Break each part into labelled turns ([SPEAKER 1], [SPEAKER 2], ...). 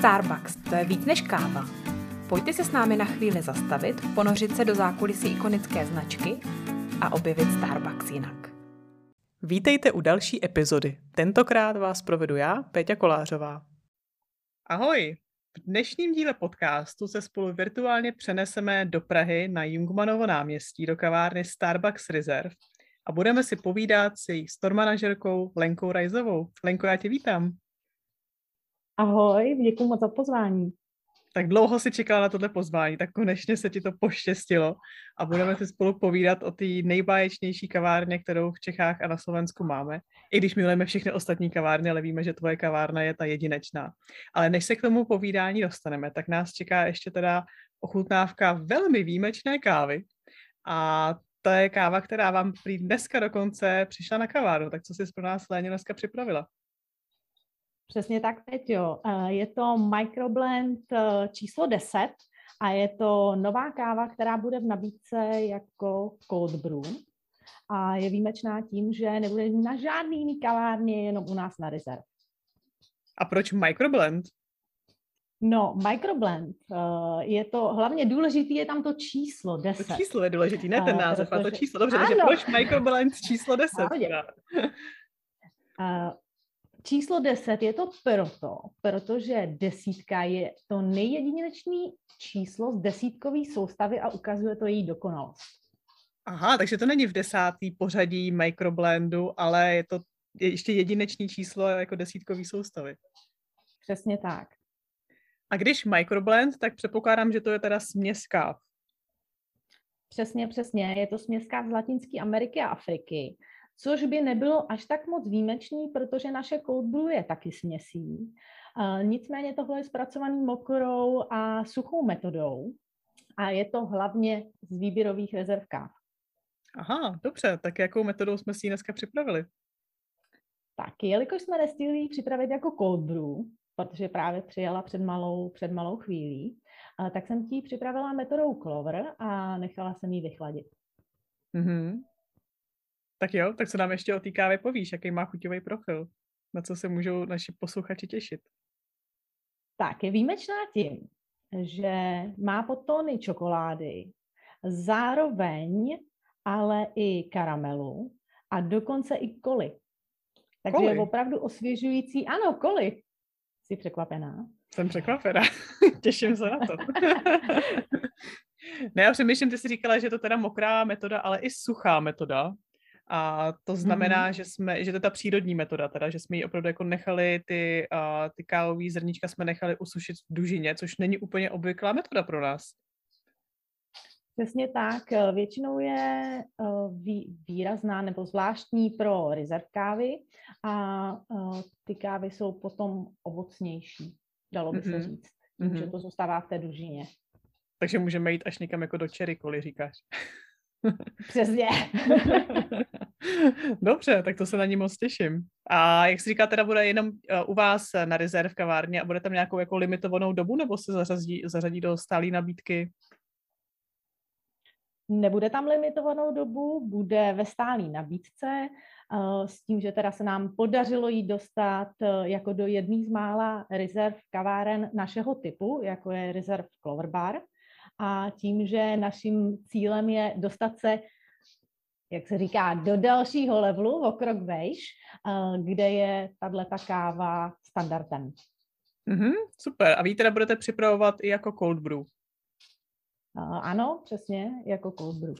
[SPEAKER 1] Starbucks, to je víc než káva. Pojďte se s námi na chvíli zastavit, ponořit se do zákulisí ikonické značky a objevit Starbucks jinak.
[SPEAKER 2] Vítejte u další epizody. Tentokrát vás provedu já, Péťa Kolářová. Ahoj! V dnešním díle podcastu se spolu virtuálně přeneseme do Prahy na Jungmanovo náměstí do kavárny Starbucks Reserve a budeme si povídat s její store manažerkou Lenkou Rajzovou. Lenko, já tě vítám.
[SPEAKER 3] Ahoj, děkuji moc za pozvání.
[SPEAKER 2] Tak dlouho si čekala na tohle pozvání, tak konečně se ti to poštěstilo a budeme si spolu povídat o té nejbáječnější kavárně, kterou v Čechách a na Slovensku máme. I když milujeme všechny ostatní kavárny, ale víme, že tvoje kavárna je ta jedinečná. Ale než se k tomu povídání dostaneme, tak nás čeká ještě teda ochutnávka velmi výjimečné kávy. A to je káva, která vám dneska dokonce přišla na kavárnu. Tak co jsi pro nás, Léně, dneska připravila?
[SPEAKER 3] Přesně tak, Peťo. Eh, je to Microblend eh, číslo 10 a je to nová káva, která bude v nabídce jako cold brew. A je výjimečná tím, že nebude na žádný jiný kavárně, jenom u nás na rezerv.
[SPEAKER 2] A proč Microblend?
[SPEAKER 3] No, microblend, uh, je to, hlavně důležitý je tam to číslo 10.
[SPEAKER 2] To číslo je důležitý, ne ten název, uh, protože, a to číslo. Dobře, ano. takže proč microblend číslo 10? uh,
[SPEAKER 3] číslo 10 je to proto, protože desítka je to nejjedinečný číslo z desítkové soustavy a ukazuje to její dokonalost.
[SPEAKER 2] Aha, takže to není v desátý pořadí microblendu, ale je to ještě jedinečný číslo jako desítkový soustavy.
[SPEAKER 3] Přesně tak.
[SPEAKER 2] A když microblend, tak předpokládám, že to je teda směská.
[SPEAKER 3] Přesně, přesně. Je to směská z Latinské Ameriky a Afriky, což by nebylo až tak moc výjimečný, protože naše cold brew je taky směsí. Nicméně tohle je zpracovaný mokrou a suchou metodou a je to hlavně z výběrových rezervkáv.
[SPEAKER 2] Aha, dobře, tak jakou metodou jsme si ji dneska připravili?
[SPEAKER 3] Tak, jelikož jsme nestihli připravit jako cold brew, protože právě přijela před malou, před malou chvílí, tak jsem ti připravila metodou Clover a nechala jsem ji vychladit.
[SPEAKER 2] Mm-hmm. Tak jo, tak co nám ještě o té kávě povíš, jaký má chuťový profil, na co se můžou naši posluchači těšit.
[SPEAKER 3] Tak, je výjimečná tím, že má podtóny čokolády, zároveň ale i karamelu a dokonce i koly. Takže koli. je opravdu osvěžující. Ano, koly. Jsi překvapená?
[SPEAKER 2] Jsem překvapená. Těším se na to. ne, já přemýšlím, ty jsi říkala, že je to teda mokrá metoda, ale i suchá metoda. A to znamená, mm-hmm. že jsme, že to je ta přírodní metoda, teda, že jsme ji opravdu jako nechali, ty, uh, ty kávové zrníčka jsme nechali usušit v dužině, což není úplně obvyklá metoda pro nás.
[SPEAKER 3] Přesně tak. Většinou je výrazná nebo zvláštní pro rezerv kávy a ty kávy jsou potom ovocnější, dalo by se mm-hmm. říct, mm-hmm. že to zůstává v té dužině.
[SPEAKER 2] Takže můžeme jít až někam jako do koli, říkáš.
[SPEAKER 3] Přesně.
[SPEAKER 2] Dobře, tak to se na ní moc těším. A jak jsi říká, teda bude jenom u vás na rezerv kavárně a bude tam nějakou jako limitovanou dobu, nebo se zařadí, zařadí do stálé nabídky?
[SPEAKER 3] Nebude tam limitovanou dobu, bude ve stálé nabídce, eh, s tím, že teda se nám podařilo jí dostat eh, jako do jedných z mála rezerv kaváren našeho typu, jako je rezerv Clover Bar. A tím, že naším cílem je dostat se, jak se říká, do dalšího levelu, o krok vejš, eh, kde je tato káva standardem.
[SPEAKER 2] Mm-hmm, super. A vy teda budete připravovat i jako cold brew?
[SPEAKER 3] Ano, přesně, jako cold brew.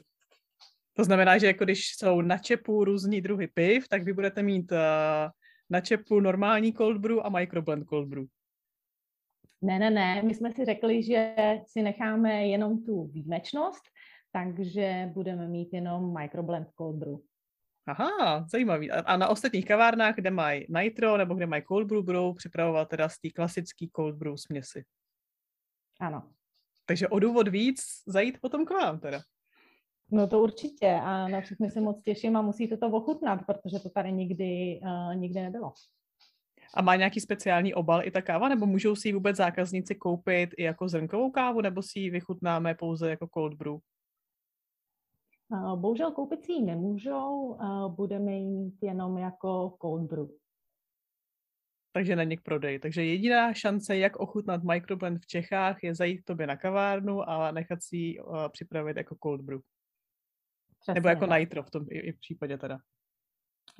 [SPEAKER 2] To znamená, že jako když jsou na čepu různý druhy piv, tak vy budete mít uh, na čepu normální cold brew a microblend cold brew.
[SPEAKER 3] Ne, ne, ne. My jsme si řekli, že si necháme jenom tu výjimečnost, takže budeme mít jenom microblend cold brew.
[SPEAKER 2] Aha, zajímavý. A na ostatních kavárnách, kde mají nitro nebo kde mají cold brew, budou připravovat teda z té klasické cold brew směsi.
[SPEAKER 3] Ano.
[SPEAKER 2] Takže o důvod víc zajít potom k vám teda.
[SPEAKER 3] No to určitě a na všechny se moc těším a musíte to ochutnat, protože to tady nikdy, uh, nikdy nebylo.
[SPEAKER 2] A má nějaký speciální obal i ta káva, nebo můžou si ji vůbec zákazníci koupit i jako zrnkovou kávu, nebo si ji vychutnáme pouze jako cold brew?
[SPEAKER 3] Bohužel koupit si ji nemůžou, budeme ji mít jenom jako cold brew.
[SPEAKER 2] takže není k prodeji. Takže jediná šance, jak ochutnat microblend v Čechách, je zajít k tobě na kavárnu a nechat si ji připravit jako cold brew. Přesně, Nebo jako tak. nitro v tom i, i v případě teda.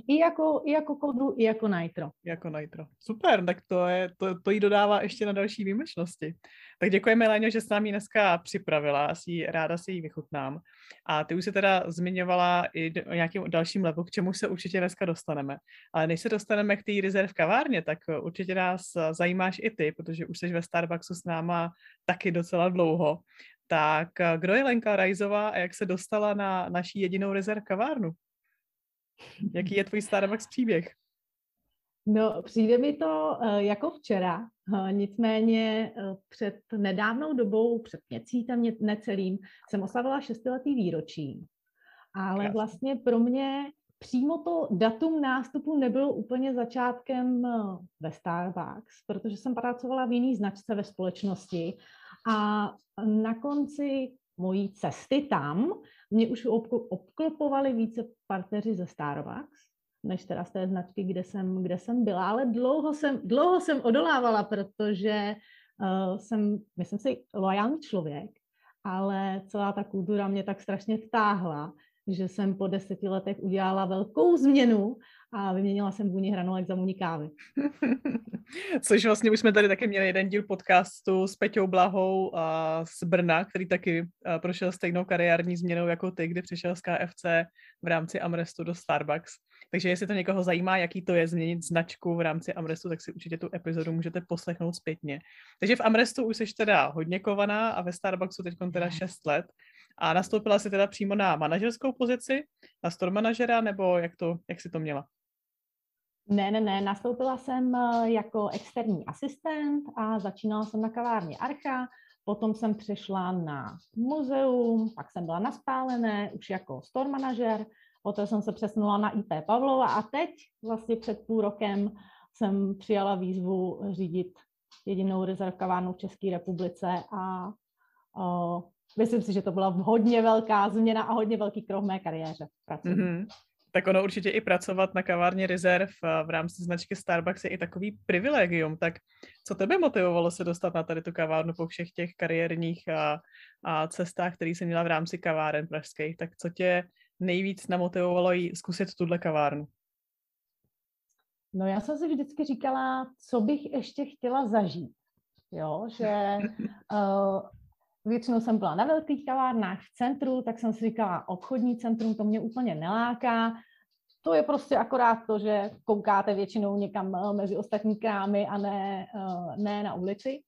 [SPEAKER 3] I jako, I jako kodru, i jako nitro.
[SPEAKER 2] Jako nitro. Super, tak to, je, to, to jí dodává ještě na další výjimečnosti. Tak děkujeme, Léňo, že s námi dneska připravila, asi ráda si ji vychutnám. A ty už se teda zmiňovala i o nějakým dalším levelu, k čemu se určitě dneska dostaneme. Ale než se dostaneme k té rezerv kavárně, tak určitě nás zajímáš i ty, protože už jsi ve Starbucksu s náma taky docela dlouho. Tak kdo je Lenka Rajzová a jak se dostala na naší jedinou rezerv kavárnu? Jaký je tvůj Starbucks příběh?
[SPEAKER 3] No, přijde mi to uh, jako včera, uh, nicméně uh, před nedávnou dobou, před měsícem necelým, jsem oslavila šestiletý výročí. Ale Krásný. vlastně pro mě přímo to datum nástupu nebylo úplně začátkem ve Starbucks, protože jsem pracovala v jiný značce ve společnosti a na konci mojí cesty tam mě už obklopovali více partneři ze Starbucks, než teda z té značky, kde jsem, kde jsem byla, ale dlouho jsem, dlouho jsem odolávala, protože uh, jsem, myslím si, loajální člověk, ale celá ta kultura mě tak strašně vtáhla, že jsem po deseti letech udělala velkou změnu a vyměnila jsem vůni hranolek za vůni kávy.
[SPEAKER 2] Což vlastně už jsme tady taky měli jeden díl podcastu s Peťou Blahou a z Brna, který taky prošel stejnou kariérní změnou jako ty, kdy přišel z KFC v rámci Amrestu do Starbucks. Takže jestli to někoho zajímá, jaký to je změnit značku v rámci Amrestu, tak si určitě tu epizodu můžete poslechnout zpětně. Takže v Amrestu už jsi teda hodně kovaná a ve Starbucksu teď teda 6 let. A nastoupila si teda přímo na manažerskou pozici, na store manažera, nebo jak, to, jak si to měla?
[SPEAKER 3] Ne, ne, ne, nastoupila jsem eh, jako externí asistent a začínala jsem na kavárně Archa, potom jsem přešla na muzeum, pak jsem byla na Spálené, už jako store manažer, poté jsem se přesunula na IP Pavlova a teď vlastně před půl rokem jsem přijala výzvu řídit jedinou rezervkavárnu v České republice a o, myslím si, že to byla hodně velká změna a hodně velký krok v mé kariéře. Mm-hmm.
[SPEAKER 2] Tak ono určitě i pracovat na kavárně Reserve v rámci značky Starbucks je i takový privilegium. Tak co tebe motivovalo se dostat na tady tu kavárnu po všech těch kariérních a, a cestách, které jsi měla v rámci kaváren pražských? Tak co tě nejvíc namotivovalo jí zkusit tuhle kavárnu?
[SPEAKER 3] No já jsem si vždycky říkala, co bych ještě chtěla zažít. Jo, že uh, většinou jsem byla na velkých kavárnách v centru, tak jsem si říkala, obchodní centrum to mě úplně neláká. To je prostě akorát to, že koukáte většinou někam eh, mezi ostatní krámy a ne, uh, ne na ulici.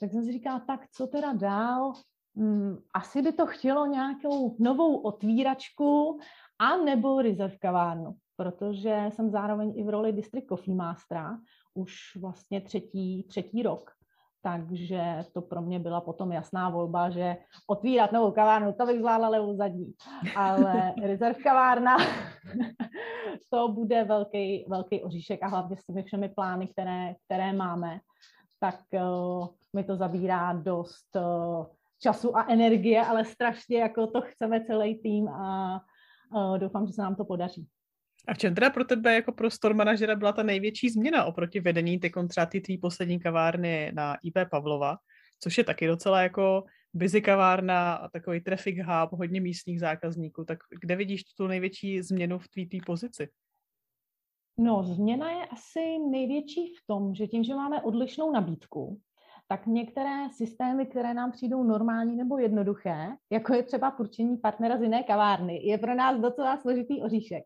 [SPEAKER 3] Tak jsem si říkala, tak co teda dál? Hmm, asi by to chtělo nějakou novou otvíračku a nebo reserve kavárnu, protože jsem zároveň i v roli District Coffee Mastera už vlastně třetí, třetí rok. Takže to pro mě byla potom jasná volba, že otvírat novou kavárnu, to bych zvládla levou zadní. Ale rezerv kavárna, to bude velký, velký oříšek a hlavně s těmi všemi plány, které, které máme, tak uh, mi to zabírá dost uh, času a energie, ale strašně jako to chceme celý tým a uh, doufám, že se nám to podaří.
[SPEAKER 2] A v čem teda pro tebe jako pro store manažera byla ta největší změna oproti vedení ty třeba tvý poslední kavárny na IP Pavlova, což je taky docela jako busy kavárna a takový traffic hub, hodně místních zákazníků, tak kde vidíš tu největší změnu v tvý pozici?
[SPEAKER 3] No, změna je asi největší v tom, že tím, že máme odlišnou nabídku, tak některé systémy, které nám přijdou normální nebo jednoduché, jako je třeba purčení partnera z jiné kavárny, je pro nás docela složitý oříšek.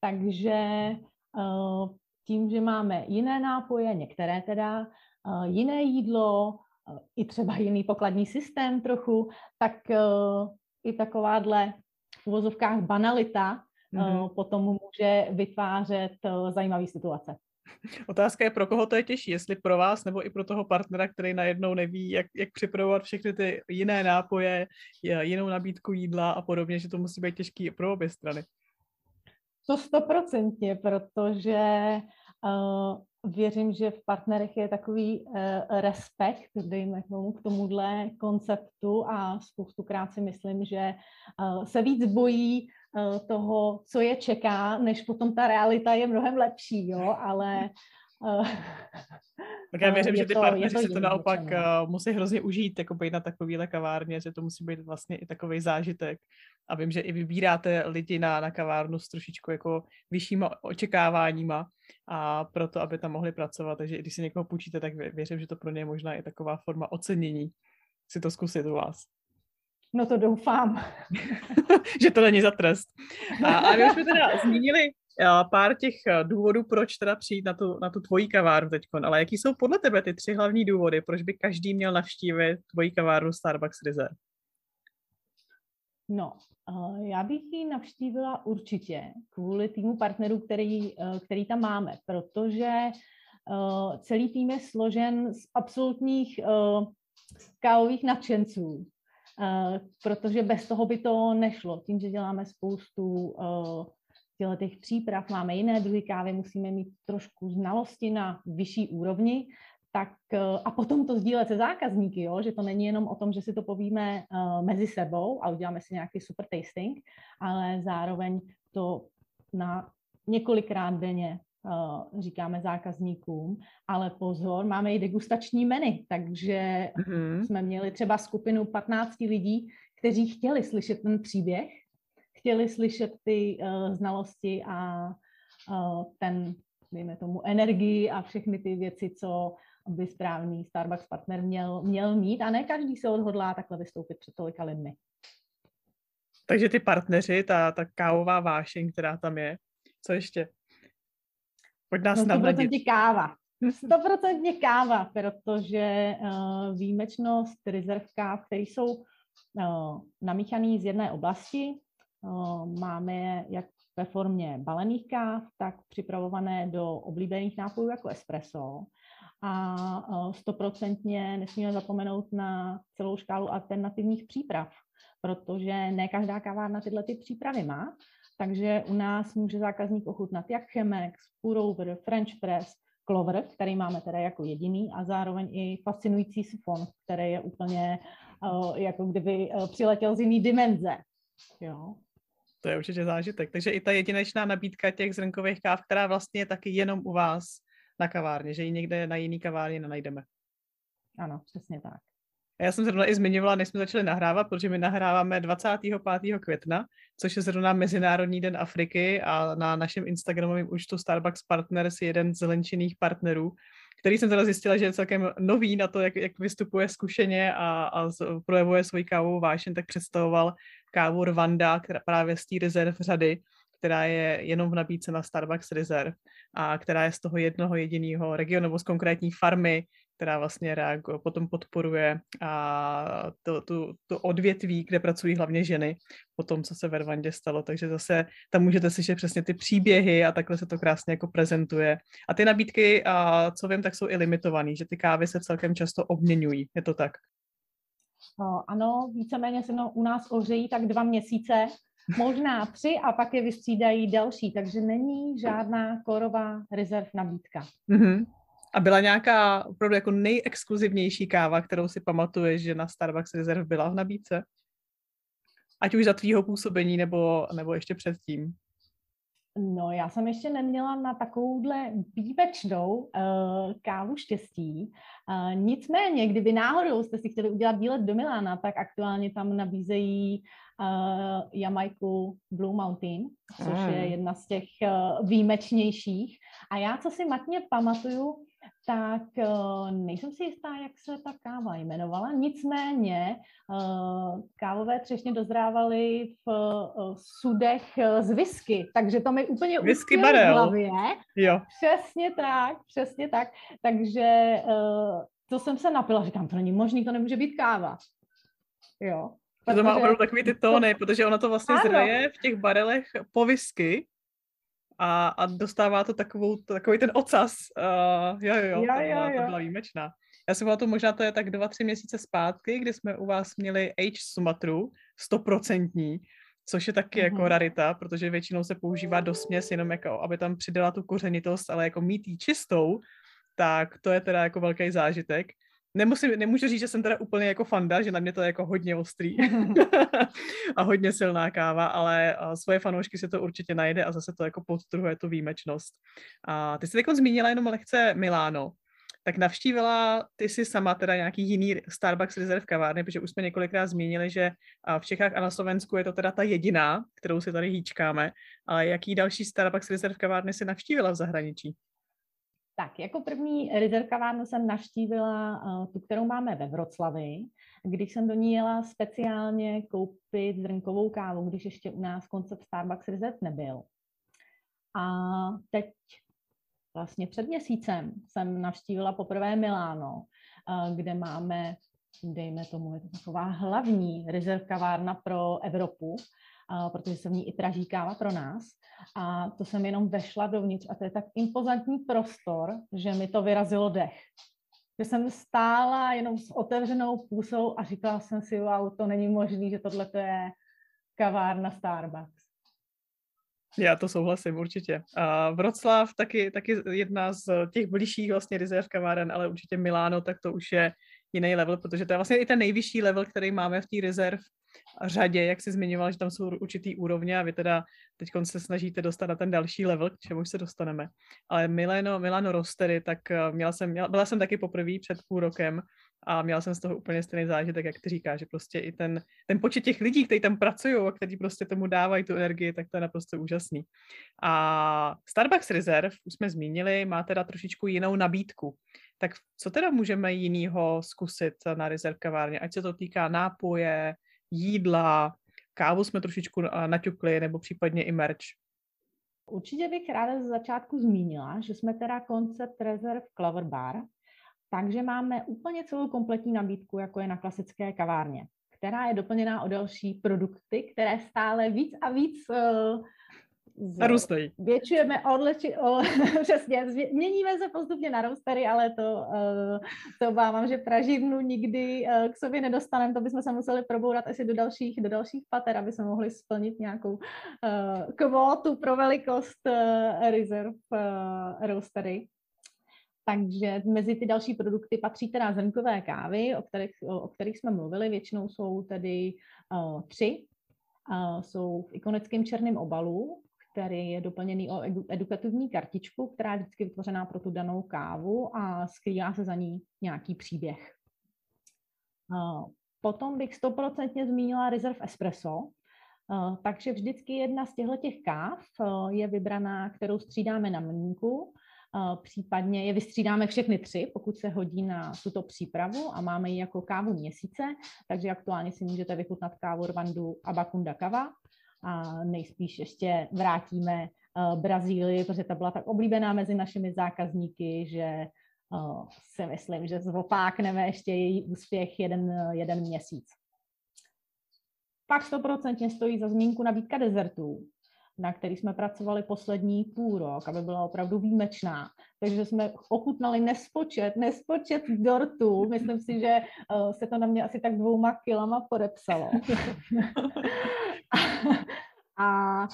[SPEAKER 3] Takže eh, tím, že máme jiné nápoje, některé teda, eh, jiné jídlo, eh, i třeba jiný pokladní systém trochu, tak i takováhle v uvozovkách banalita mm-hmm. potom může vytvářet zajímavé situace.
[SPEAKER 2] Otázka je, pro koho to je těžší, jestli pro vás nebo i pro toho partnera, který najednou neví, jak, jak připravovat všechny ty jiné nápoje, jinou nabídku jídla a podobně, že to musí být těžký pro obě strany.
[SPEAKER 3] To stoprocentně, protože uh, věřím, že v partnerech je takový uh, respekt, dejme tomu, k tomuhle konceptu a spoustukrát si myslím, že uh, se víc bojí uh, toho, co je čeká, než potom ta realita je mnohem lepší, jo, ale
[SPEAKER 2] tak já věřím, že ty to, partneři si to naopak uh, musí hrozně užít, jako být na takovýhle kavárně, že to musí být vlastně i takový zážitek. A vím, že i vybíráte lidi na, na kavárnu s trošičku jako vyššíma očekáváníma a proto, aby tam mohli pracovat. Takže i když si někoho půjčíte, tak věřím, že to pro ně je možná i taková forma ocenění si to zkusit u vás.
[SPEAKER 3] No to doufám.
[SPEAKER 2] že to není za trest. A, a my už jsme teda zmínili pár těch eh, důvodů, proč teda přijít na tu, na tu tvojí kavárnu teď. Ale jaký jsou podle tebe ty tři hlavní důvody, proč by každý měl navštívit tvojí kavárnu Starbucks Reserve?
[SPEAKER 3] No, eh, já bych ji navštívila určitě kvůli týmu partnerů, který, eh, který tam máme, protože celý tým je složen z absolutních kávových nadšenců, protože bez toho by to nešlo. Tím, že děláme spoustu těch příprav, máme jiné druhy kávy, musíme mít trošku znalosti na vyšší úrovni, tak eh, a potom to sdílet se zákazníky, jo? že to není jenom o tom, že si to povíme uh, mezi sebou a uděláme si nějaký super tasting, ale zároveň to na několikrát denně uh, říkáme zákazníkům, ale pozor, máme i degustační menu, takže mm-hmm. jsme měli třeba skupinu 15 lidí, kteří chtěli slyšet ten příběh chtěli slyšet ty uh, znalosti a uh, ten, dejme tomu, energii a všechny ty věci, co by správný Starbucks partner měl, měl mít a ne každý se odhodlá takhle vystoupit před tolika lidmi.
[SPEAKER 2] Takže ty partneři, ta, ta kávová vášeň, která tam je, co ještě? Pojď nás no, 100%
[SPEAKER 3] káva. 100% káva, protože uh, výjimečnost rezerv káv, které jsou uh, namíchaný z jedné oblasti, Máme je jak ve formě balených káv, tak připravované do oblíbených nápojů jako espresso. A stoprocentně nesmíme zapomenout na celou škálu alternativních příprav, protože ne každá kavárna tyhle ty přípravy má. Takže u nás může zákazník ochutnat jak Chemex, Purover, French Press, Clover, který máme teda jako jediný, a zároveň i fascinující sifon, který je úplně jako kdyby přiletěl z jiný dimenze. Jo.
[SPEAKER 2] To je určitě zážitek. Takže i ta jedinečná nabídka těch zrnkových káv, která vlastně je taky jenom u vás na kavárně, že ji někde na jiný kavárně nenajdeme.
[SPEAKER 3] Ano, přesně tak.
[SPEAKER 2] A já jsem zrovna i zmiňovala, než jsme začali nahrávat, protože my nahráváme 25. května, což je zrovna Mezinárodní den Afriky a na našem Instagramovém účtu Starbucks Partners je jeden z zelenčinných partnerů, který jsem teda zjistila, že je celkem nový na to, jak, jak vystupuje zkušeně a, a projevuje svoji kávovou vášen, tak představoval kávu Rwanda, která právě z té rezerv řady, která je jenom v nabídce na Starbucks Reserve a která je z toho jednoho jediného regionu nebo z konkrétní farmy, která vlastně reaguje, potom podporuje a to, tu, to odvětví, kde pracují hlavně ženy, po tom, co se ve Rwandě stalo. Takže zase tam můžete slyšet přesně ty příběhy a takhle se to krásně jako prezentuje. A ty nabídky, a co vím, tak jsou i limitované, že ty kávy se celkem často obměňují. Je to tak?
[SPEAKER 3] Ano, víceméně se mnou u nás ohřejí tak dva měsíce, možná tři a pak je vystřídají další, takže není žádná korová rezerv nabídka.
[SPEAKER 2] Mm-hmm. A byla nějaká opravdu jako nejexkluzivnější káva, kterou si pamatuješ, že na Starbucks Reserve byla v nabídce? Ať už za tvýho působení, nebo, nebo ještě předtím.
[SPEAKER 3] No, já jsem ještě neměla na takovouhle výjimečnou uh, kávu štěstí. Uh, nicméně, kdyby náhodou jste si chtěli udělat výlet do Milána, tak aktuálně tam nabízejí uh, Jamajku Blue Mountain, což mm. je jedna z těch uh, výjimečnějších. A já, co si matně pamatuju, tak uh, nejsem si jistá, jak se ta káva jmenovala. Nicméně uh, kávové třešně dozrávaly v uh, sudech z whisky, takže to mi úplně
[SPEAKER 2] whisky barel.
[SPEAKER 3] v hlavě.
[SPEAKER 2] Jo.
[SPEAKER 3] Přesně tak, přesně tak. Takže to jsem se napila, říkám, to není možný, to nemůže být káva. Jo.
[SPEAKER 2] Protože... To má opravdu takový ty tóny, protože ono to vlastně ano. zraje v těch barelech po whisky, a, a dostává to takovou, takový ten ocas. Uh, jo, jo, jo, jo, to, byla, jo. to byla výjimečná. Já si to možná to je tak dva, tři měsíce zpátky, kdy jsme u vás měli H Sumatru, stoprocentní, což je taky mm-hmm. jako mhm. rarita, protože většinou se používá do směs jenom jako, aby tam přidala tu kořenitost, ale jako mít jí čistou, tak to je teda jako velký zážitek. Nemusím, nemůžu říct, že jsem teda úplně jako fanda, že na mě to je jako hodně ostrý a hodně silná káva, ale svoje fanoušky si to určitě najde a zase to jako podtrhuje tu výjimečnost. A ty jsi jako zmínila jenom lehce Miláno, tak navštívila ty si sama teda nějaký jiný Starbucks Reserve kavárny, protože už jsme několikrát zmínili, že v Čechách a na Slovensku je to teda ta jediná, kterou si tady hýčkáme, ale jaký další Starbucks Reserve kavárny si navštívila v zahraničí?
[SPEAKER 3] Tak, jako první Reserve kavárnu jsem navštívila uh, tu, kterou máme ve Vroclavi, když jsem do ní jela speciálně koupit zrnkovou kávu, když ještě u nás koncept Starbucks Reserve nebyl. A teď vlastně před měsícem jsem navštívila poprvé Miláno, kde máme, dejme tomu, taková hlavní rezerv kavárna pro Evropu, protože se v ní i káva pro nás. A to jsem jenom vešla dovnitř a to je tak impozantní prostor, že mi to vyrazilo dech. Že jsem stála jenom s otevřenou půsou a říkala jsem si, wow, to není možné, že tohle je kavárna Starbucks.
[SPEAKER 2] Já to souhlasím určitě. A Vroclav taky, taky jedna z těch blížších vlastně rezerv kaváren, ale určitě Miláno, tak to už je jiný level, protože to je vlastně i ten nejvyšší level, který máme v té rezerv řadě, jak jsi zmiňoval, že tam jsou určitý úrovně a vy teda teď se snažíte dostat na ten další level, k čemu se dostaneme. Ale Milano, Milano Rostery, tak eh, měla jsem, měla, byla jsem taky poprvé před půl rokem a měla jsem z toho úplně stejný zážitek, jak ty říkáš, že prostě i ten, ten počet těch lidí, kteří tam pracují a kteří prostě tomu dávají tu energii, tak to je naprosto úžasný. A Starbucks Reserve, už jsme zmínili, má teda trošičku jinou nabídku. Tak co teda můžeme jinýho zkusit na Reserve kavárně, ať se to týká nápoje, jídla, kávu jsme trošičku naťukli, nebo případně i merch.
[SPEAKER 3] Určitě bych ráda z začátku zmínila, že jsme teda koncept Reserve Clover Bar, takže máme úplně celou kompletní nabídku, jako je na klasické kavárně, která je doplněná o další produkty, které stále víc a víc uh,
[SPEAKER 2] Narůstají.
[SPEAKER 3] Většujeme, odleči, o, přesně, měníme se postupně na roastery, ale to, uh, to obávám, že praživnu nikdy uh, k sobě nedostaneme, to bychom se museli probourat asi do dalších, do dalších pater, aby jsme mohli splnit nějakou uh, kvótu pro velikost uh, reserve uh, roastery. Takže mezi ty další produkty patří teda zrnkové kávy, o kterých, o kterých jsme mluvili. Většinou jsou tedy uh, tři. Uh, jsou v ikonickém černém obalu, který je doplněný o edukativní kartičku, která je vždycky vytvořená pro tu danou kávu a skrývá se za ní nějaký příběh. Potom bych stoprocentně zmínila Reserve Espresso, takže vždycky jedna z těchto těch káv je vybraná, kterou střídáme na mlínku, případně je vystřídáme všechny tři, pokud se hodí na tuto přípravu a máme ji jako kávu měsíce, takže aktuálně si můžete vychutnat kávu Rwandu Abakunda Kava a nejspíš ještě vrátíme Brazílii, protože ta byla tak oblíbená mezi našimi zákazníky, že si myslím, že zopákneme ještě její úspěch jeden, jeden měsíc. Pak stoprocentně stojí za zmínku nabídka dezertů, na který jsme pracovali poslední půl rok, aby byla opravdu výjimečná. Takže jsme ochutnali nespočet, nespočet dortů. Myslím si, že uh, se to na mě asi tak dvouma kilama podepsalo. a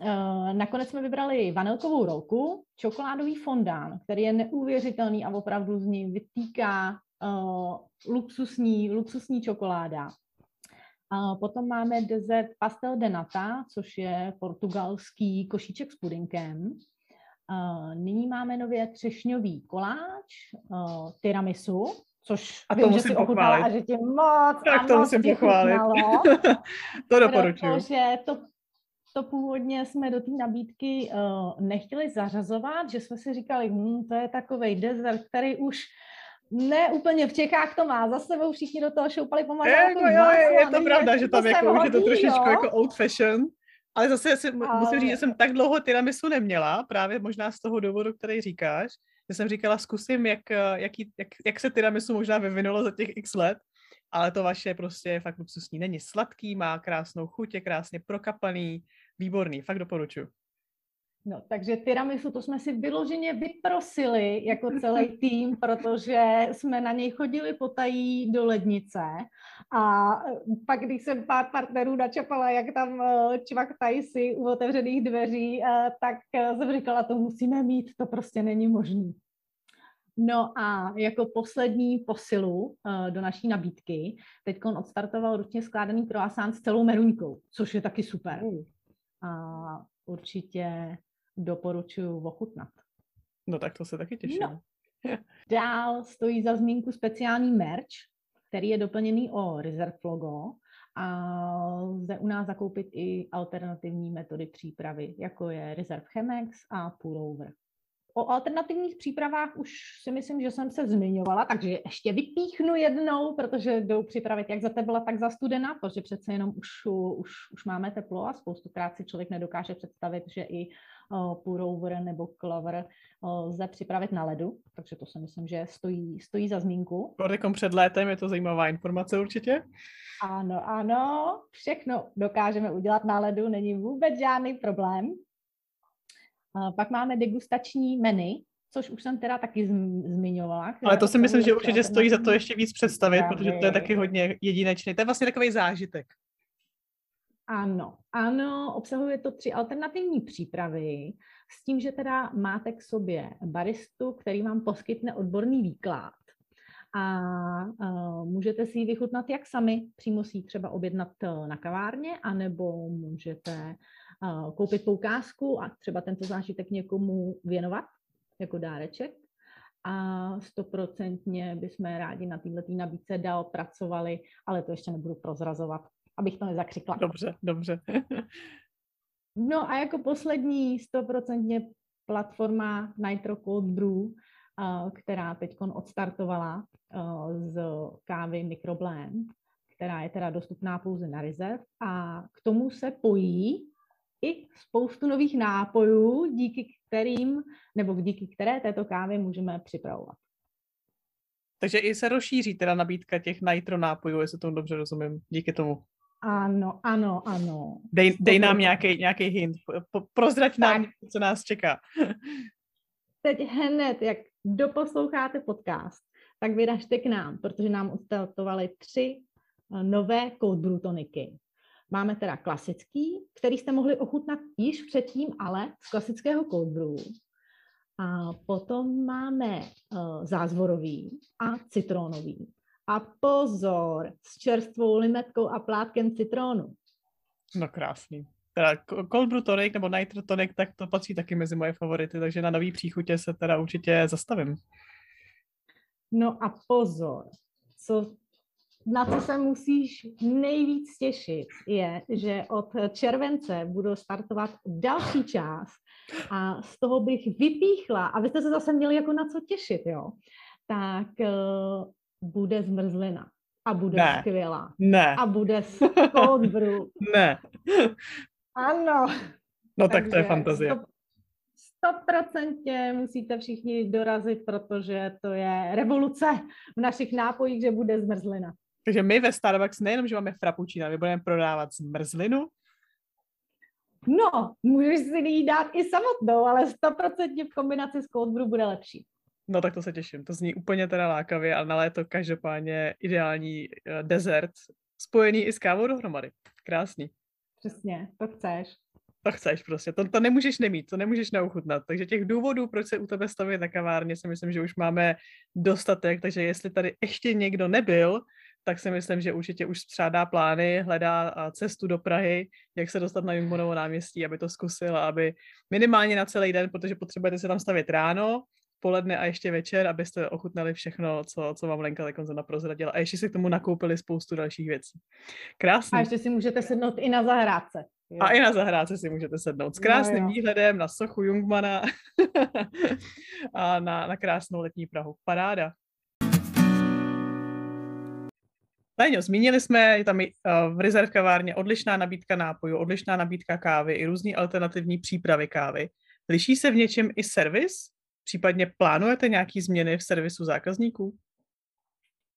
[SPEAKER 3] Uh, nakonec jsme vybrali vanilkovou rolku, čokoládový fondán, který je neuvěřitelný a opravdu z něj vytýká uh, luxusní, luxusní čokoláda. A potom máme dezert pastel de nata, což je portugalský košíček s pudinkem. A nyní máme nově třešňový koláč, uh, tiramisu, což
[SPEAKER 2] a to vím, musím že si pochválit.
[SPEAKER 3] a že ti moc
[SPEAKER 2] tak
[SPEAKER 3] a
[SPEAKER 2] to
[SPEAKER 3] moc
[SPEAKER 2] musím pochválit. to doporučuji.
[SPEAKER 3] Protože to, to původně jsme do té nabídky uh, nechtěli zařazovat, že jsme si říkali, hm, to je takový dezert, který už ne úplně v Čechách to má za sebou, všichni do toho šoupali pomalu.
[SPEAKER 2] Je, jako, jo, je, je to pravda, že tam jako, hodí, je to trošičku jo. jako old fashion. Ale zase si, ale... musím říct, že jsem tak dlouho tiramisu neměla, právě možná z toho důvodu, který říkáš, že jsem říkala, zkusím, jak, jak, jak, jak se tiramisu možná vyvinulo za těch x let, ale to vaše prostě je fakt luxusní. Není sladký, má krásnou chuť, je krásně prokapaný, výborný, fakt doporučuji.
[SPEAKER 3] No, takže tiramisu to jsme si vyloženě vyprosili jako celý tým, protože jsme na něj chodili potají do lednice a pak, když jsem pár partnerů načapala, jak tam eh, čvaktají si u otevřených dveří, eh, tak eh, jsem říkala, to musíme mít, to prostě není možný. No a jako poslední posilu do naší nabídky teď odstartoval ručně skládaný croissant s celou meruňkou, což je taky super. A určitě doporučuji ochutnat.
[SPEAKER 2] No tak to se taky těším. No.
[SPEAKER 3] Dál stojí za zmínku speciální merch, který je doplněný o Reserve logo a lze u nás zakoupit i alternativní metody přípravy, jako je Reserve Chemex a Pullover. O alternativních přípravách už si myslím, že jsem se zmiňovala, takže ještě vypíchnu jednou, protože jdou připravit jak za tebla, tak za studena, protože přece jenom už, už, už máme teplo a spoustukrát si člověk nedokáže představit, že i uh, pullover nebo clover uh, lze připravit na ledu, takže to si myslím, že stojí, stojí za zmínku.
[SPEAKER 2] Kordekom před létem je to zajímavá informace určitě.
[SPEAKER 3] Ano, ano, všechno dokážeme udělat na ledu, není vůbec žádný problém. Pak máme degustační menu, což už jsem teda taky zmiňovala.
[SPEAKER 2] Ale to si myslím, že určitě stojí za to ještě víc představit, právě. protože to je taky hodně jedinečný. To je vlastně takový zážitek.
[SPEAKER 3] Ano, ano, obsahuje to tři alternativní přípravy s tím, že teda máte k sobě baristu, který vám poskytne odborný výklad a uh, můžete si ji vychutnat jak sami, přímo si ji třeba objednat e, na kavárně, anebo můžete uh, koupit poukázku a třeba tento zážitek někomu věnovat jako dáreček. A stoprocentně bychom rádi na této nabídce dál pracovali, ale to ještě nebudu prozrazovat, abych to nezakřikla.
[SPEAKER 2] Dobře, dobře.
[SPEAKER 3] no a jako poslední stoprocentně platforma Nitro Cold Brew, která teď odstartovala z kávy Microblend, která je teda dostupná pouze na rezerv a k tomu se pojí i spoustu nových nápojů, díky kterým, nebo díky které této kávy můžeme připravovat.
[SPEAKER 2] Takže i se rozšíří teda nabídka těch nitro nápojů, jestli tomu dobře rozumím, díky tomu.
[SPEAKER 3] Ano, ano, ano.
[SPEAKER 2] Dej, dej nám nějaký, nějaký hint, prozrať nám, co nás čeká.
[SPEAKER 3] Teď hned, jak doposloucháte podcast, tak vyražte k nám, protože nám odstartovali tři eh, nové cold brew toniky. Máme teda klasický, který jste mohli ochutnat již předtím, ale z klasického cold brew. A potom máme uh, zázvorový a citronový. A pozor, s čerstvou limetkou a plátkem citronu.
[SPEAKER 2] No krásný. Teda cold brew tonic nebo nitro tonic, tak to patří taky mezi moje favority, takže na nový příchutě se teda určitě zastavím.
[SPEAKER 3] No a pozor, co, na co se musíš nejvíc těšit, je, že od července budou startovat další část a z toho bych vypíchla, abyste se zase měli jako na co těšit, jo, tak uh, bude zmrzlina a bude ne. skvělá.
[SPEAKER 2] Ne.
[SPEAKER 3] A bude z cold brew.
[SPEAKER 2] ne.
[SPEAKER 3] Ano.
[SPEAKER 2] No tak to je fantazie. Stop,
[SPEAKER 3] stoprocentně musíte všichni dorazit, protože to je revoluce v našich nápojích, že bude zmrzlina.
[SPEAKER 2] Takže my ve Starbucks nejenom, že máme frappuccino, my budeme prodávat zmrzlinu.
[SPEAKER 3] No, můžeš si ji dát i samotnou, ale stoprocentně v kombinaci s cold brew bude lepší.
[SPEAKER 2] No tak to se těším, to zní úplně teda lákavě, ale na léto každopádně ideální uh, dezert, spojený i s kávou dohromady. Krásný.
[SPEAKER 3] Přesně, to chceš
[SPEAKER 2] to chceš prostě, to, to nemůžeš nemít, to nemůžeš neuchutnat. Takže těch důvodů, proč se u tebe stavit na kavárně, si myslím, že už máme dostatek, takže jestli tady ještě někdo nebyl, tak si myslím, že určitě už střádá plány, hledá cestu do Prahy, jak se dostat na Jungbonovo náměstí, aby to zkusil, aby minimálně na celý den, protože potřebujete se tam stavit ráno, poledne a ještě večer, abyste ochutnali všechno, co, co vám Lenka Lekonzona prozradila. A ještě si k tomu nakoupili spoustu dalších věcí. Krásně.
[SPEAKER 3] A ještě si můžete sednout i na zahrádce.
[SPEAKER 2] Jo. A i na zahrádce si můžete sednout s krásným no, výhledem na sochu Jungmana a na, na krásnou letní Prahu. Paráda. Léňo, zmínili jsme, je tam i uh, v rezerv kavárně odlišná nabídka nápojů, odlišná nabídka kávy i různé alternativní přípravy kávy. Liší se v něčem i servis? Případně plánujete nějaké změny v servisu zákazníků?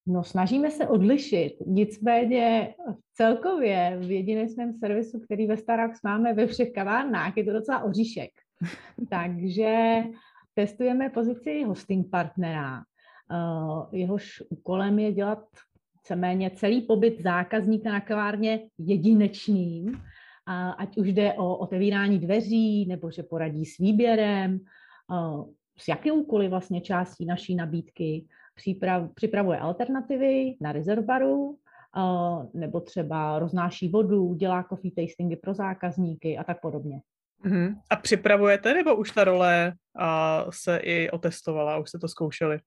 [SPEAKER 3] No, snažíme se odlišit. Nicméně celkově v jedinečném servisu, který ve Starbucks máme ve všech kavárnách, je to docela oříšek. Takže testujeme pozici hosting partnera. Eh, jehož úkolem je dělat víceméně celý pobyt zákazníka na kavárně jedinečným, ať už jde o otevírání dveří, nebo že poradí s výběrem, s jakoukoliv vlastně částí naší nabídky připrav, připravuje alternativy na rezervaru, nebo třeba roznáší vodu, dělá coffee tastingy pro zákazníky a tak podobně.
[SPEAKER 2] Uh-huh. A připravujete, nebo už ta role a, se i otestovala, už jste to zkoušeli?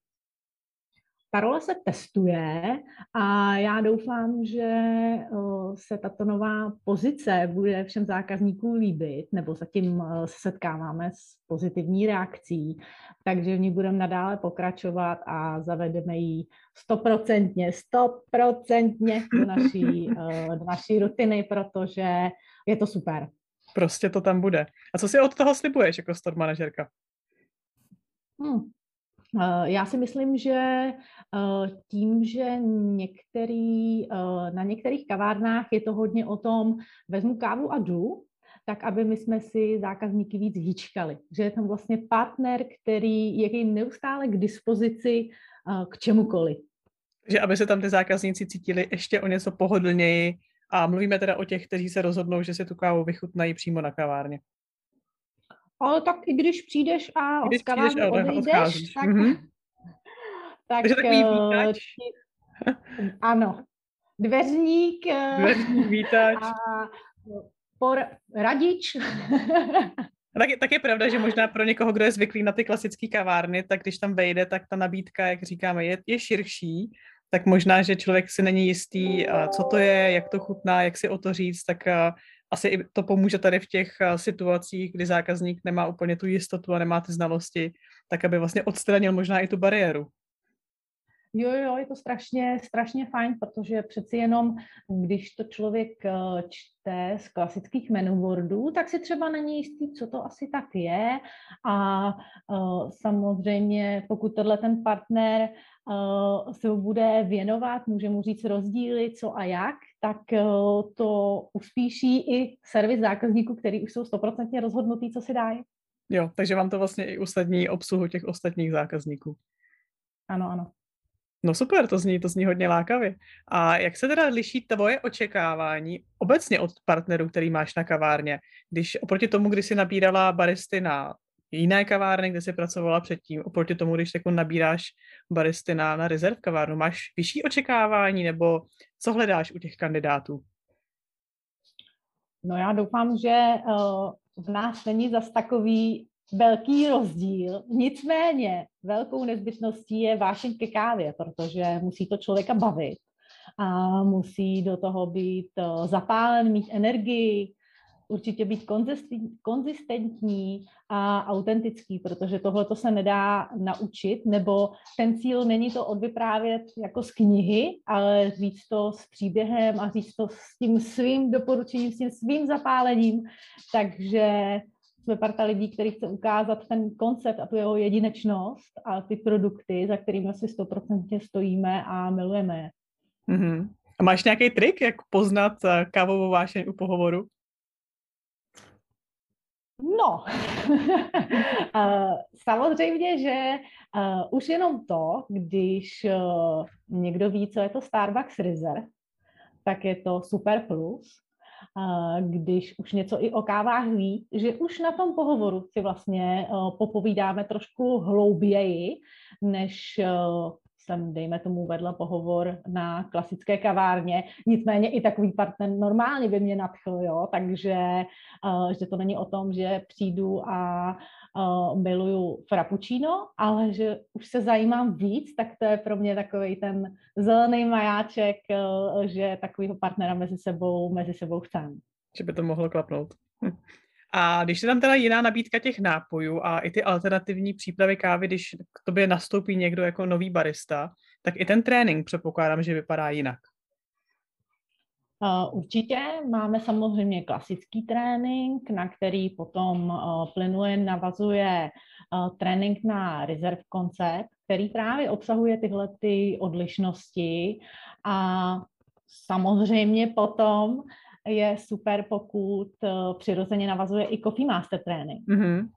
[SPEAKER 3] Ta role se testuje a já doufám, že se tato nová pozice bude všem zákazníkům líbit, nebo zatím se setkáváme s pozitivní reakcí, takže v ní budeme nadále pokračovat a zavedeme ji stoprocentně, stoprocentně do naší, do naší rutiny, protože je to super.
[SPEAKER 2] Prostě to tam bude. A co si od toho slibuješ jako store manažerka?
[SPEAKER 3] Hmm. Eh, já si myslím, že eh, tím, že některý, eh, na některých kavárnách je to hodně o tom, vezmu kávu a jdu, tak aby my jsme si zákazníky víc hýčkali. Že je tam vlastně partner, který je neustále k dispozici k čemukoliv.
[SPEAKER 2] Že aby se tam ty zákazníci cítili ještě o něco pohodlněji a mluvíme teda o těch, kteří se rozhodnou, že si tu kávu vychutnají přímo na kavárně.
[SPEAKER 3] Ale tak i když přijdeš a když od kavárny odejdeš, tak, mm-hmm.
[SPEAKER 2] tak, Takže takový eh, vítač.
[SPEAKER 3] ano. Dveřník.
[SPEAKER 2] Eh, Dveřník, vítač. A
[SPEAKER 3] por, radič.
[SPEAKER 2] tak, je, tak je pravda, že možná pro někoho, kdo je zvyklý na ty klasické kavárny, tak když tam vejde, tak ta nabídka, jak říkáme, je, je širší, tak možná, že člověk si není jistý, co to je, jak to chutná, jak si o to říct, tak asi i to pomůže tady v těch situacích, kdy zákazník nemá úplně tu jistotu a nemá ty znalosti, tak aby vlastně odstranil možná i tu bariéru.
[SPEAKER 3] Jo, jo, je to strašně, strašně fajn, protože přeci jenom, když to člověk eh, čte z klasických menuboardů, tak si třeba není jistý, co to asi tak je. A uh, samozřejmě, pokud tenhle ten partner uh, se bude věnovat, může mu říct rozdíly, co a jak, tak uh, to uspíší i servis zákazníků, který už jsou stoprocentně rozhodnutý, co si dají.
[SPEAKER 2] Jo, takže vám to vlastně i usnadní obsluhu těch ostatních zákazníků.
[SPEAKER 3] Ano, ano.
[SPEAKER 2] No super, to zní, to zní hodně lákavě. A jak se teda liší tvoje očekávání obecně od partnerů, který máš na kavárně? Když oproti tomu, kdy jsi nabírala baristy na jiné kavárny, kde jsi pracovala předtím, oproti tomu, když jako nabíráš baristy na, na rezerv kavárnu, máš vyšší očekávání nebo co hledáš u těch kandidátů?
[SPEAKER 3] No já doufám, že uh, v nás není zas takový velký rozdíl. Nicméně velkou nezbytností je vášeň ke kávě, protože musí to člověka bavit a musí do toho být eh, zapálen, mít energii, určitě být konzistentní a autentický, protože tohle to se nedá naučit, nebo ten cíl není to odvyprávět jako z knihy, ale říct to s příběhem a říct to s tím svým doporučením, s tím svým zapálením. Takže jsme parta lidí, který chce ukázat ten koncept a tu jeho jedinečnost a ty produkty, za kterými si stoprocentně stojíme a milujeme je.
[SPEAKER 2] Mm-hmm. A máš nějaký trik, jak poznat eh, kávovou vášeň u pohovoru?
[SPEAKER 3] No, eh, samozřejmě, že uh, už jenom to, když někdo ví, co je to Starbucks Reserve, tak je to super plus když už něco i o kávách ví, že už na tom pohovoru si vlastně eh, popovídáme trošku hlouběji, než eh, jsem, dejme tomu, vedla pohovor na klasické kavárně. Nicméně i takový partner normálně by mě nadchl, jo, takže uh, že to není o tom, že přijdu a uh, miluju frappuccino, ale že už se zajímám víc, tak to je pro mě takový ten zelený majáček, uh, že takového partnera mezi sebou, mezi sebou chcem.
[SPEAKER 2] Že by to mohlo klapnout. Hm. A když je tam teda jiná nabídka těch nápojů a i ty alternativní přípravy kávy, když k tobě nastoupí někdo jako nový barista, tak i ten trénink předpokládám, že vypadá jinak.
[SPEAKER 3] Určitě máme samozřejmě klasický trénink, na který potom plynuje, navazuje trénink na reserve koncept, který právě obsahuje tyhle ty odlišnosti a samozřejmě potom je super, pokud přirozeně navazuje i Coffee Master trénink.
[SPEAKER 2] Mm-hmm.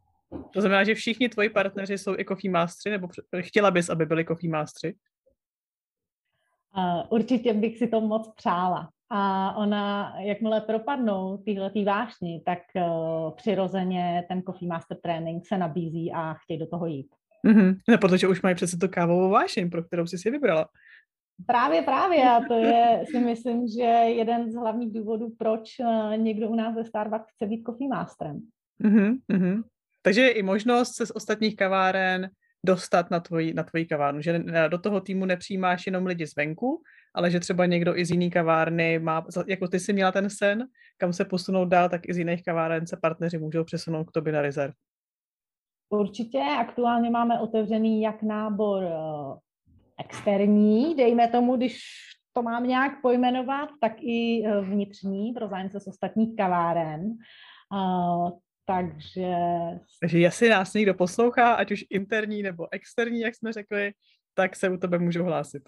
[SPEAKER 2] To znamená, že všichni tvoji partneři jsou i Coffee Mastery, nebo chtěla bys, aby byli Coffee Mastery?
[SPEAKER 3] Určitě bych si to moc přála. A ona, jakmile propadnou tyhle tý vášni, tak uh, přirozeně ten Coffee Master trénink se nabízí a chtějí do toho jít.
[SPEAKER 2] Mm-hmm. Ne, protože už mají přece to kávovou vášeň, pro kterou jsi si vybrala.
[SPEAKER 3] Právě, právě. A to je, si myslím, že jeden z hlavních důvodů, proč eh, někdo u nás ve Starbucks chce být coffee masterem.
[SPEAKER 2] Mm-hmm, mm-hmm. Takže je i možnost se z ostatních kaváren dostat na tvoji, na tvoji kavárnu, že do toho týmu nepřijímáš jenom lidi zvenku, ale že třeba někdo i z jiný kavárny má, jako ty jsi měla ten sen, kam se posunout dál, tak i z jiných kaváren se partneři můžou přesunout k tobě na rezerv.
[SPEAKER 3] Určitě, aktuálně máme otevřený jak nábor eh, externí, dejme tomu, když to mám nějak pojmenovat, tak i eh, vnitřní pro zájemce z ostatních kaváren. Uh, takže...
[SPEAKER 2] Takže jestli nás někdo poslouchá, ať už interní nebo externí, jak jsme řekli, tak se u tebe můžou hlásit.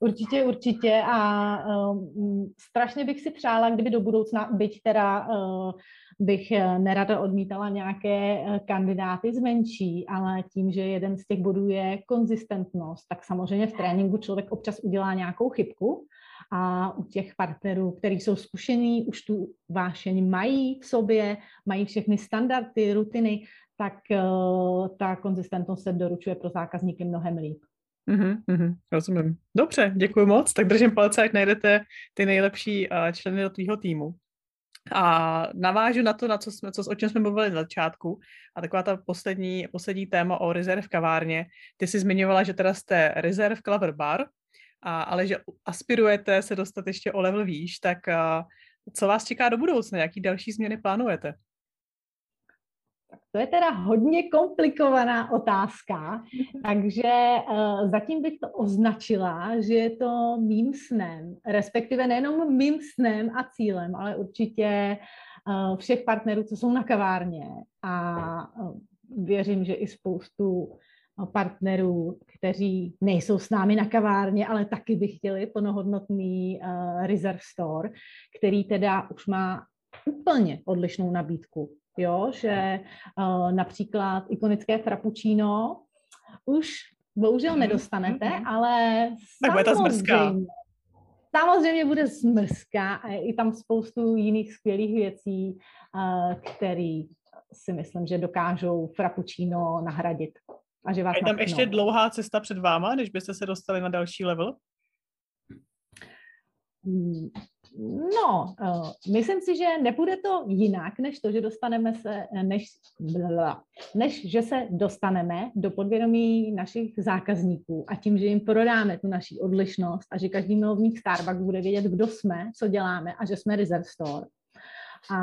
[SPEAKER 3] Určitě, určitě a um, strašně bych si přála, kdyby do budoucna, byť teda uh, bych eh, nerada odmítala nějaké kandidáty zmenší, ale tím, že jeden z těch bodů je konzistentnost, tak samozřejmě v tréninku člověk občas udělá nějakou chybku a u těch partnerů, kteří jsou zkušení, už tu vášeň mají v sobě, mají všechny standardy, rutiny, tak uh, ta konzistentnost se doručuje pro zákazníky mnohem líp.
[SPEAKER 2] Mm-hmm, mm-hmm, rozumím. Dobře, děkuji moc. Tak držím palce, ať najdete ty nejlepší uh, členy do tvýho týmu. A navážu na to, na co jsme, co, o čem jsme mluvili na začátku. A taková ta poslední, poslední téma o rezerv kavárně. Ty jsi zmiňovala, že teda jste rezerv Clever Bar, a, ale že aspirujete se dostat ještě o level výš, tak a, co vás čeká do budoucna? Jaký další změny plánujete?
[SPEAKER 3] Tak to je teda hodně komplikovaná otázka, takže uh, zatím bych to označila, že je to mým snem, respektive nejenom mým snem a cílem, ale určitě uh, všech partnerů, co jsou na kavárně. A uh, věřím, že i spoustu partnerů, kteří nejsou s námi na kavárně, ale taky by chtěli plnohodnotný uh, Reserve Store, který teda už má úplně odlišnou nabídku jo, že uh, například ikonické frappuccino už bohužel mhm, nedostanete, mm-hmm. ale
[SPEAKER 2] tak bude ta zmrzka.
[SPEAKER 3] Samozřejmě bude zmrzka a je i tam spoustu jiných skvělých věcí, uh, které si myslím, že dokážou frappuccino nahradit. A že vás
[SPEAKER 2] je tam natknou. ještě dlouhá cesta před váma, než byste se dostali na další level?
[SPEAKER 3] No, uh, myslím si, že nepůjde to jinak, než to, že dostaneme se, než, blá, než že se dostaneme do podvědomí našich zákazníků a tím, že jim prodáme tu naší odlišnost a že každý milovník Starbucks bude vědět, kdo jsme, co děláme a že jsme Reserve Store. A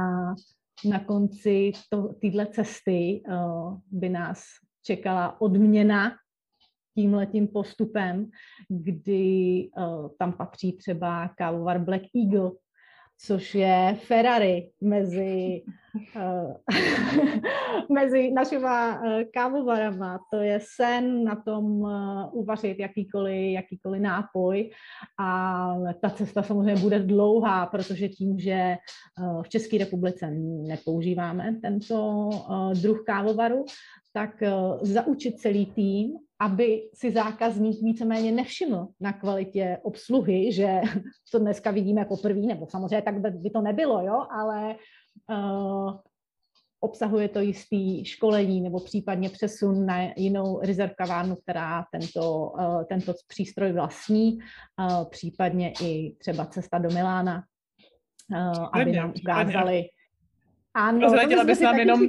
[SPEAKER 3] na konci to, téhle cesty uh, by nás čekala odměna tímhletím postupem, kdy uh, tam patří třeba kávovar Black Eagle, což je Ferrari mezi, uh, mezi našima uh, kávovarama. To je sen na tom uh, uvařit jakýkoliv, jakýkoliv nápoj a ta cesta samozřejmě bude dlouhá, protože tím, že uh, v České republice nepoužíváme tento uh, druh kávovaru, tak uh, zaučit celý tým aby si zákazník víceméně nevšiml na kvalitě obsluhy, že to dneska vidíme poprvé, nebo samozřejmě tak by to nebylo, jo, ale uh, obsahuje to jistý školení nebo případně přesun na jinou kavárnu, která tento, uh, tento přístroj vlastní, uh, případně i třeba cesta do Milána, uh, aby nám ukázali. Ano,
[SPEAKER 2] Prozradila bys nám jenom,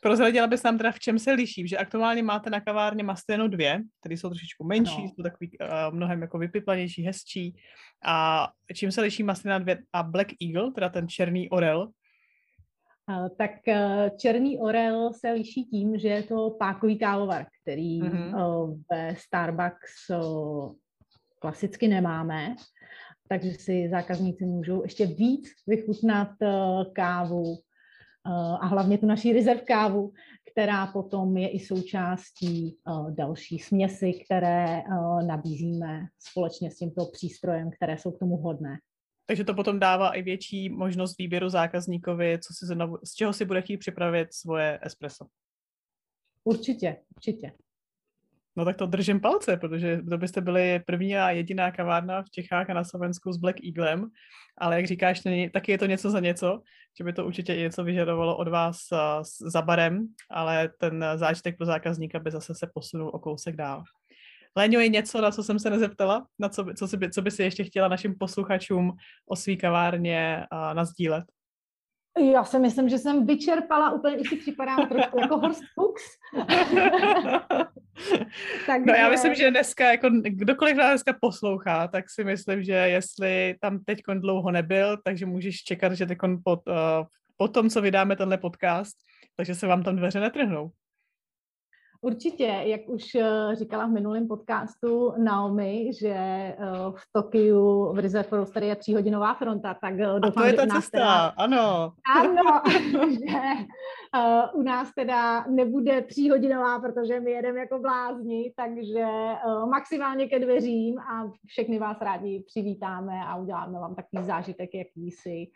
[SPEAKER 2] Prozradila bys nám teda, v čem se liší, že aktuálně máte na kavárně Masteno dvě, které jsou trošičku menší, no. jsou takový uh, mnohem jako vypiplanější, hezčí. A čím se liší Mastena dvě a Black Eagle, teda ten černý orel?
[SPEAKER 3] Tak uh, černý orel se liší tím, že je to pákový kávovar, který mm-hmm. ve Starbucks klasicky nemáme takže si zákazníci můžou ještě víc vychutnat kávu Eh, a hlavně tu naší rezerv kávu, která potom je i součástí eh, další směsi, které eh, nabízíme společně s tímto přístrojem, které jsou k tomu hodné.
[SPEAKER 2] Takže to potom dává i větší možnost výběru zákazníkovi, co si z čeho si bude chtít připravit svoje espresso.
[SPEAKER 3] Určitě, určitě.
[SPEAKER 2] No tak to držím palce, protože to byste byli první a jediná kavárna v Čechách a na Slovensku s Black Eaglem, ale jak říkáš, taky je to něco za něco, že by to určitě i něco vyžadovalo od vás za barem, ale ten zážitek pro zákazníka by zase se posunul o kousek dál. Léňo, je něco, na co jsem se nezeptala? Na co, co, by, co by si ještě chtěla našim posluchačům o svý kavárně uh, nazdílet?
[SPEAKER 3] Já si myslím, že jsem vyčerpala, úplně i si připadám trošku jako Horst Fuchs.
[SPEAKER 2] Takže... No já myslím, že dneska, jako kdokoliv nás dneska poslouchá, tak si myslím, že jestli tam teď dlouho nebyl, takže můžeš čekat, že teď pod, uh, po tom, co vydáme tenhle podcast, takže se vám tam dveře netrhnou.
[SPEAKER 3] Určitě, jak už eh, říkala v minulém podcastu Naomi, že eh, v Tokiu v Reserve Roaster je tříhodinová fronta, tak
[SPEAKER 2] eh, doufám, A to je ta cesta, teda, ano.
[SPEAKER 3] Ano, že u nás teda nebude tříhodinová, protože my jedeme jako blázni, takže maximálně ke dveřím a všechny vás rádi přivítáme a uděláme vám takový zážitek, jaký si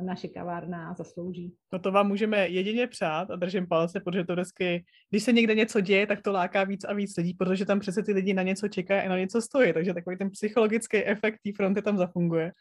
[SPEAKER 3] naše kavárna zaslouží.
[SPEAKER 2] No to vám můžeme jedině přát a držím palce, protože to vždycky, když se někde něco děje, tak to láká víc a víc lidí, protože tam přece ty lidi na něco čekají a na něco stojí, takže takový ten psychologický efekt té fronty tam zafunguje.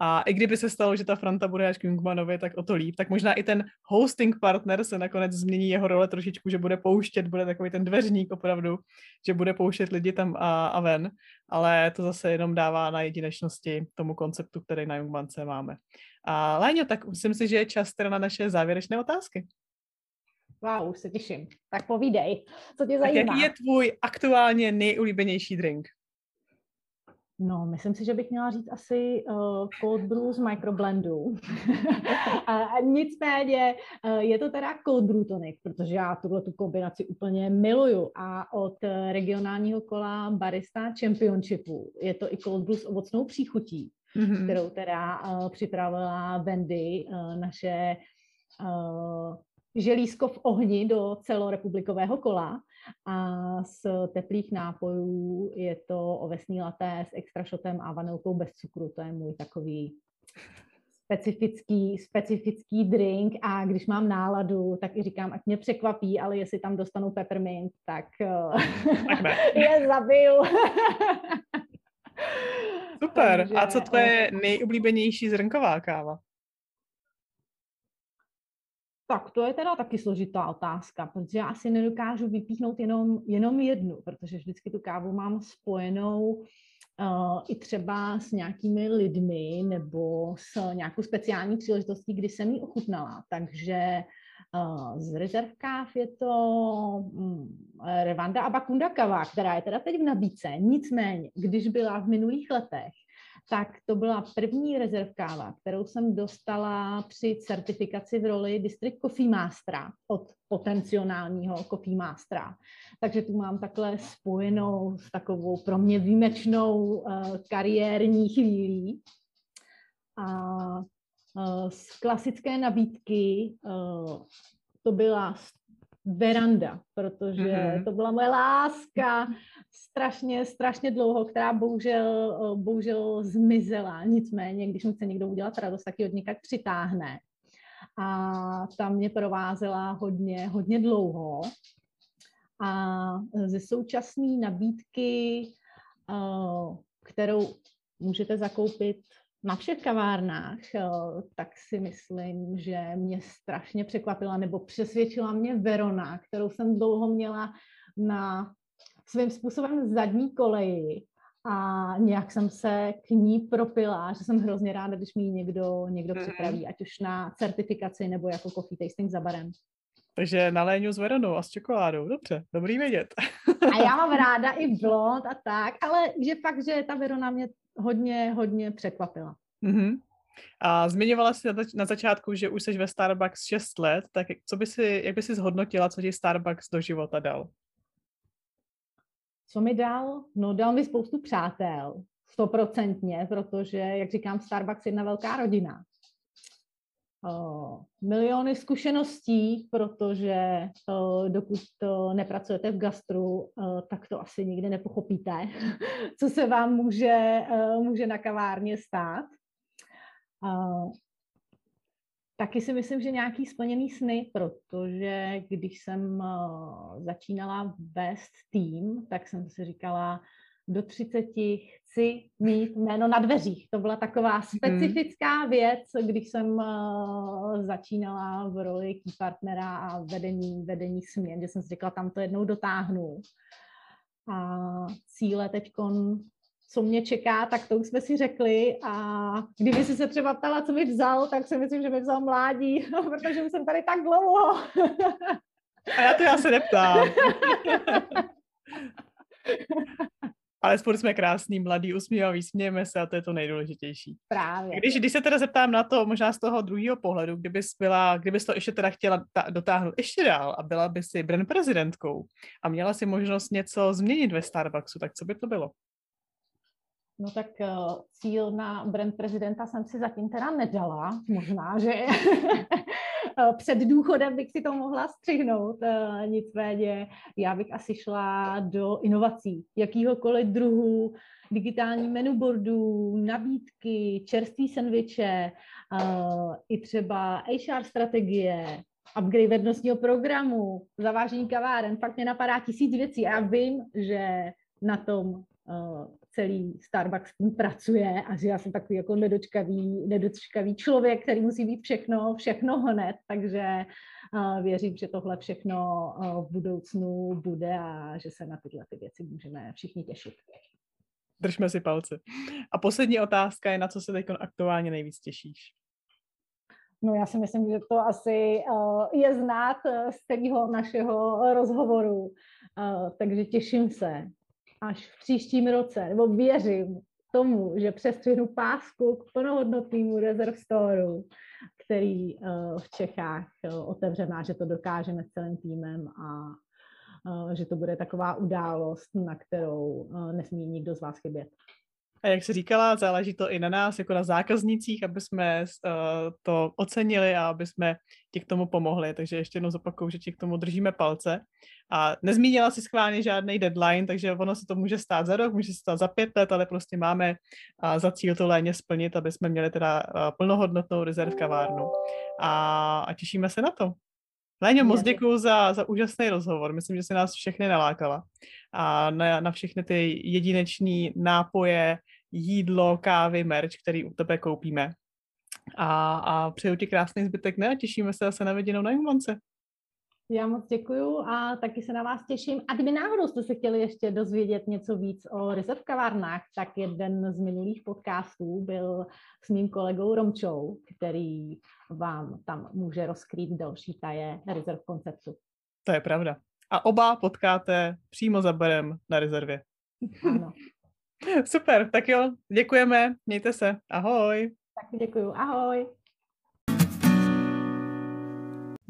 [SPEAKER 2] A i kdyby se stalo, že ta fronta bude až k Jungmanovi, tak o to líp, tak možná i ten hosting partner se nakonec změní jeho role trošičku, že bude pouštět, bude takový ten dveřník opravdu, že bude pouštět lidi tam a, a ven, ale to zase jenom dává na jedinečnosti tomu konceptu, který na Jungmance máme. A Léňo, tak myslím si, že je čas teda na naše závěrečné otázky.
[SPEAKER 3] Wow, už se těším. Tak povídej, co tě zajímá.
[SPEAKER 2] Tak jaký je tvůj aktuálně nejulíbenější drink?
[SPEAKER 3] No, myslím si, že bych měla říct asi uh, cold brew z microblendu. a, a nicméně uh, je to teda cold brew tonic, protože já tuhle tu kombinaci úplně miluju a od regionálního kola Barista Championshipu je to i cold brew s ovocnou příchutí mm-hmm. kterou teda uh, připravila Wendy, uh, naše uh, želízko v ohni do celorepublikového kola a z teplých nápojů je to ovesný laté s extra šotem a vanilkou bez cukru. To je můj takový specifický, specifický drink a když mám náladu, tak i říkám, ať mě překvapí, ale jestli tam dostanu peppermint, tak, tak je zabiju.
[SPEAKER 2] Super. Takže, a co tvoje nejoblíbenější zrnková káva?
[SPEAKER 3] Tak to je teda taky složitá otázka, protože já asi nedokážu vypíchnout jenom, jenom jednu, protože vždycky tu kávu mám spojenou uh, i třeba s nějakými lidmi nebo s nějakou speciální příležitostí, kdy jsem ji ochutnala. Takže z rezervkáv je to mm, Rwanda a Bakunda kava, která je teda teď v nabídce. Nicméně, když byla v minulých letech, tak to byla první rezervkáva, kterou jsem dostala při certifikaci v roli District Coffee Mastera od potenciálního Coffee Mastera. Takže tu mám takhle spojenou s takovou pro mě výjimečnou uh, kariérní chvílí. A Eh, z klasické nabídky eh, to byla veranda, protože mm-hmm. to byla moje láska strašně, strašně dlouho, která bohužel, eh, bohužel zmizela. Nicméně, když mi chce někdo udělat radost, tak ji od někak přitáhne. A tam mě provázela hodně, hodně dlouho. A ze současné nabídky, kterou můžete zakoupit na všech kavárnách, eh, tak si myslím, že mě strašně překvapila nebo přesvědčila mě Verona, kterou jsem dlouho měla na svým způsobem zadní koleji a nějak jsem se k ní propila, že jsem hrozně ráda, když mi ji někdo, někdo mm-hmm. připraví, ať už na certifikaci nebo jako coffee tasting za barem.
[SPEAKER 2] Takže na léňu s Veronou a s čokoládou. Dobře, dobrý vědět.
[SPEAKER 3] a já mám ráda i blond a tak, ale že fakt, že ta Verona mě hodně, hodně překvapila. Mm-hmm.
[SPEAKER 2] A zmiňovala jsi na, na začátku, že už jsi ve Starbucks 6 let, tak co by si, jak by si zhodnotila, co ti Starbucks do života dal?
[SPEAKER 3] Co mi dal? No dal mi spoustu přátel, stoprocentně, protože, jak říkám, Starbucks je jedna velká rodina. Miliony zkušeností, protože dokud to nepracujete v gastru, tak to asi nikdy nepochopíte, co se vám může, může na kavárně stát. Taky si myslím, že nějaký splněný sny, protože když jsem začínala vést tým, tak jsem si říkala, do 30 chci mít jméno na dveřích. To byla taková hmm. specifická hmm. věc, když jsem uh, začínala v roli key partnera a vedení, vedení směn, že jsem si řekla, tam to jednou dotáhnu. A cíle teď co mě čeká, tak to už jsme si řekli a kdyby si se třeba ptala, co mi vzal, tak si myslím, že mi vzal mládí, protože už jsem tady tak dlouho.
[SPEAKER 2] A já to já se neptám. Ale spolu jsme krásný, mladý, usmívaví, smějeme se a to je to nejdůležitější.
[SPEAKER 3] Právě.
[SPEAKER 2] Když, když se teda zeptám na to, možná z toho druhého pohledu, kdybys, byla, kdybys to ještě teda chtěla ta, dotáhnout ještě dál a byla by si brand prezidentkou a měla si možnost něco změnit ve Starbucksu, tak co by to bylo?
[SPEAKER 3] No tak uh, cíl na brand prezidenta jsem si zatím teda nedala. Možná, že před důchodem bych si to mohla střihnout. Uh, nicméně já bych asi šla do inovací, jakýhokoliv druhu, digitální menu boardů, nabídky, čerství sendviče, uh, i třeba HR strategie, upgrade vednostního programu, zavážení kaváren, fakt mě napadá tisíc věcí a já vím, že na tom celý Starbucks tím pracuje a že já jsem takový jako nedočkavý, nedočkavý člověk, který musí být všechno, všechno hned, takže uh, věřím, že tohle všechno uh, v budoucnu bude a že se na tyhle ty věci můžeme všichni těšit.
[SPEAKER 2] Držme si palce. A poslední otázka je, na co se teď aktuálně nejvíc těšíš?
[SPEAKER 3] No já si myslím, že to asi uh, je znát z celého našeho rozhovoru, takže těším se až v příštím roce, nebo věřím tomu, že přestřihnu pásku k plnohodnotnému Reserve Storeu, který uh, v Čechách uh, otevřená, že to dokážeme s celým týmem a uh, že to bude taková událost, na kterou nesmí nikdo z vás chybět.
[SPEAKER 2] A jak se říkala, záleží to i na nás, jako na zákaznících, aby jsme uh, to ocenili a aby jsme ti k tomu pomohli. Takže ještě jednou zopakuju, že ti k tomu držíme palce. A nezmínila si schválně žádný deadline, takže ono se to může stát za rok, může se stát za pět let, ale prostě máme uh, za cíl to léně splnit, aby jsme měli teda uh, plnohodnotnou rezerv kavárnu. A těšíme se na to. Léně, moc děkuji za, za úžasný rozhovor. Myslím, že se nás všechny nalákala. A na, na všechny ty jedinečné nápoje, jídlo, kávy, merch, který u tebe koupíme. A, a přeju ti krásný zbytek ne a těšíme se zase na viděnou na Jumance.
[SPEAKER 3] Já moc děkuju a taky se na vás těším. A kdyby náhodou jste se chtěli ještě dozvědět něco víc o Reserve kavárnách, tak jeden z minulých podcastů byl s mým kolegou Romčou, který vám tam může rozkrýt další taje Reserve konceptu.
[SPEAKER 2] To je pravda. A oba potkáte přímo za barem na rezervě.
[SPEAKER 3] Ano.
[SPEAKER 2] Super, tak jo, děkujeme, mějte se, ahoj.
[SPEAKER 3] Tak děkuju, ahoj.